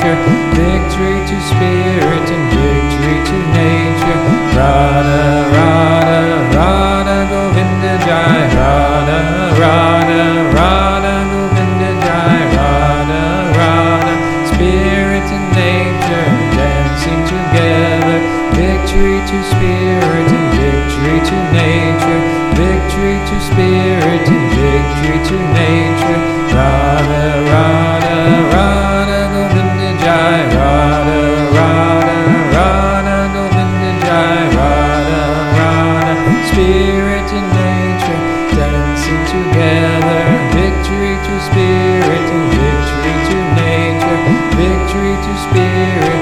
Radha, Radha, Govinda Jai Radha, victory to spirit.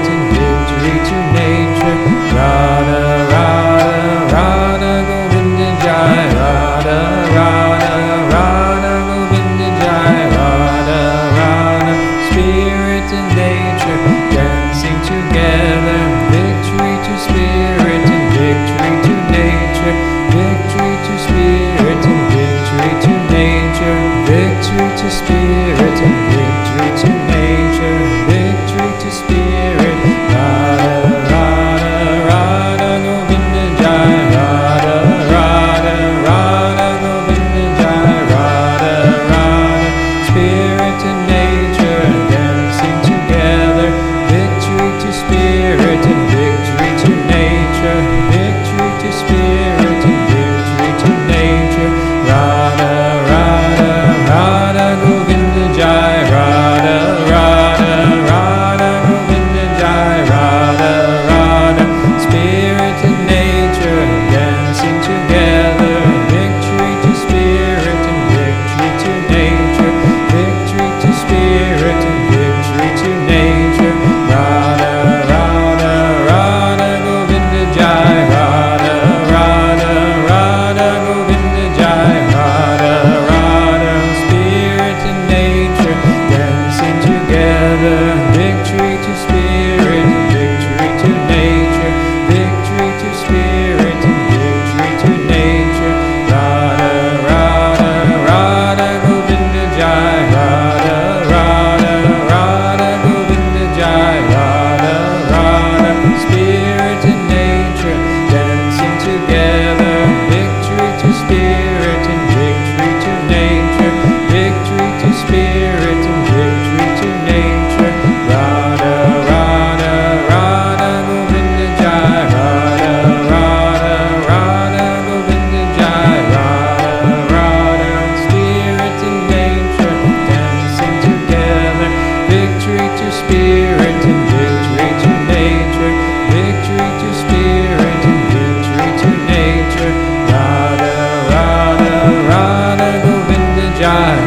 날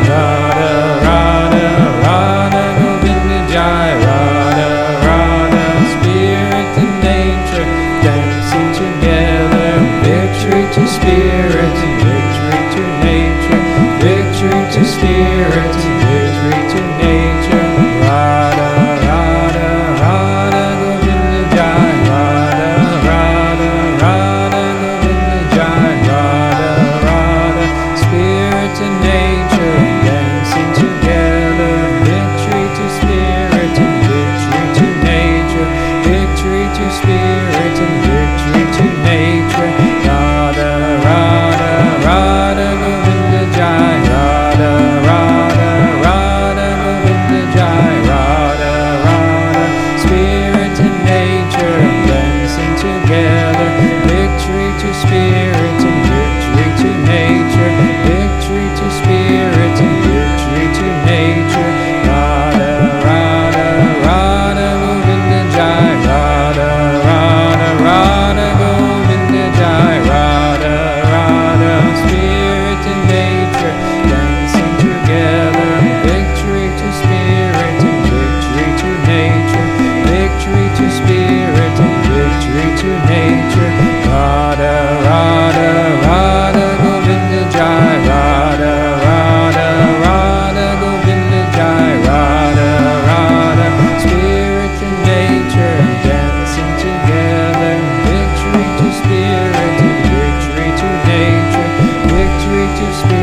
You. speak.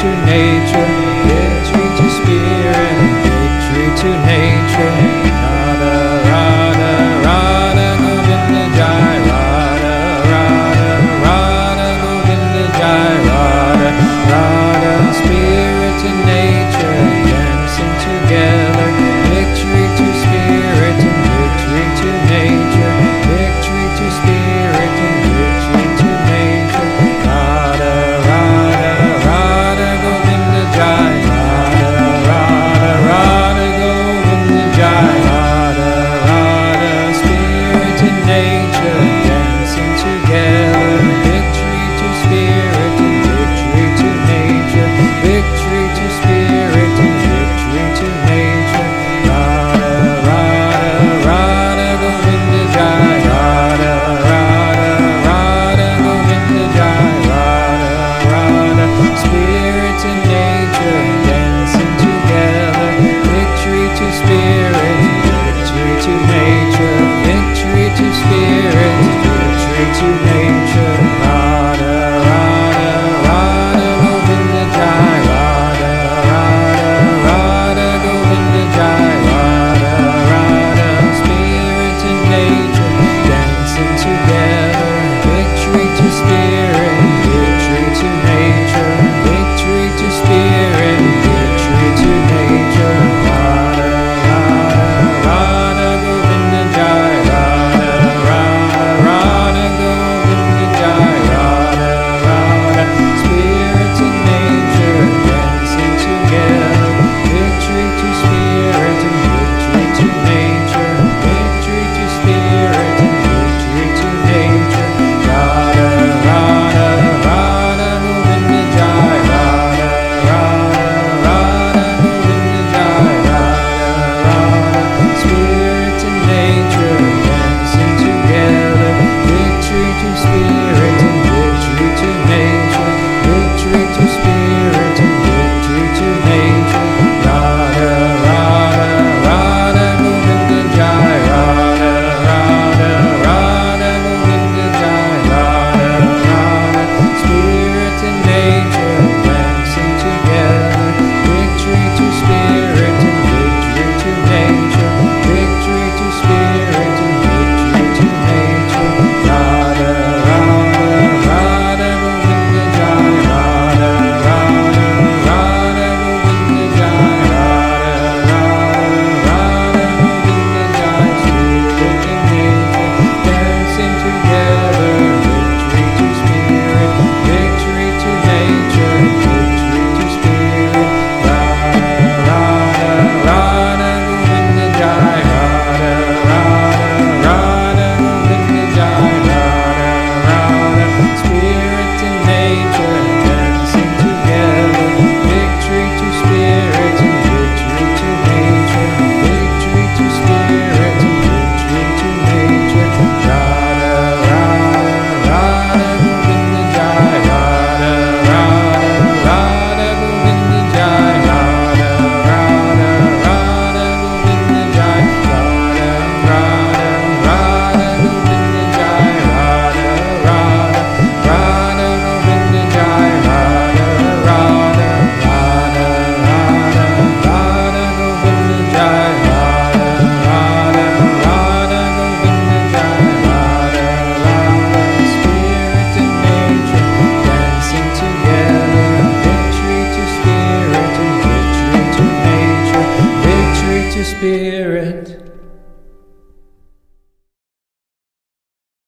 to nature.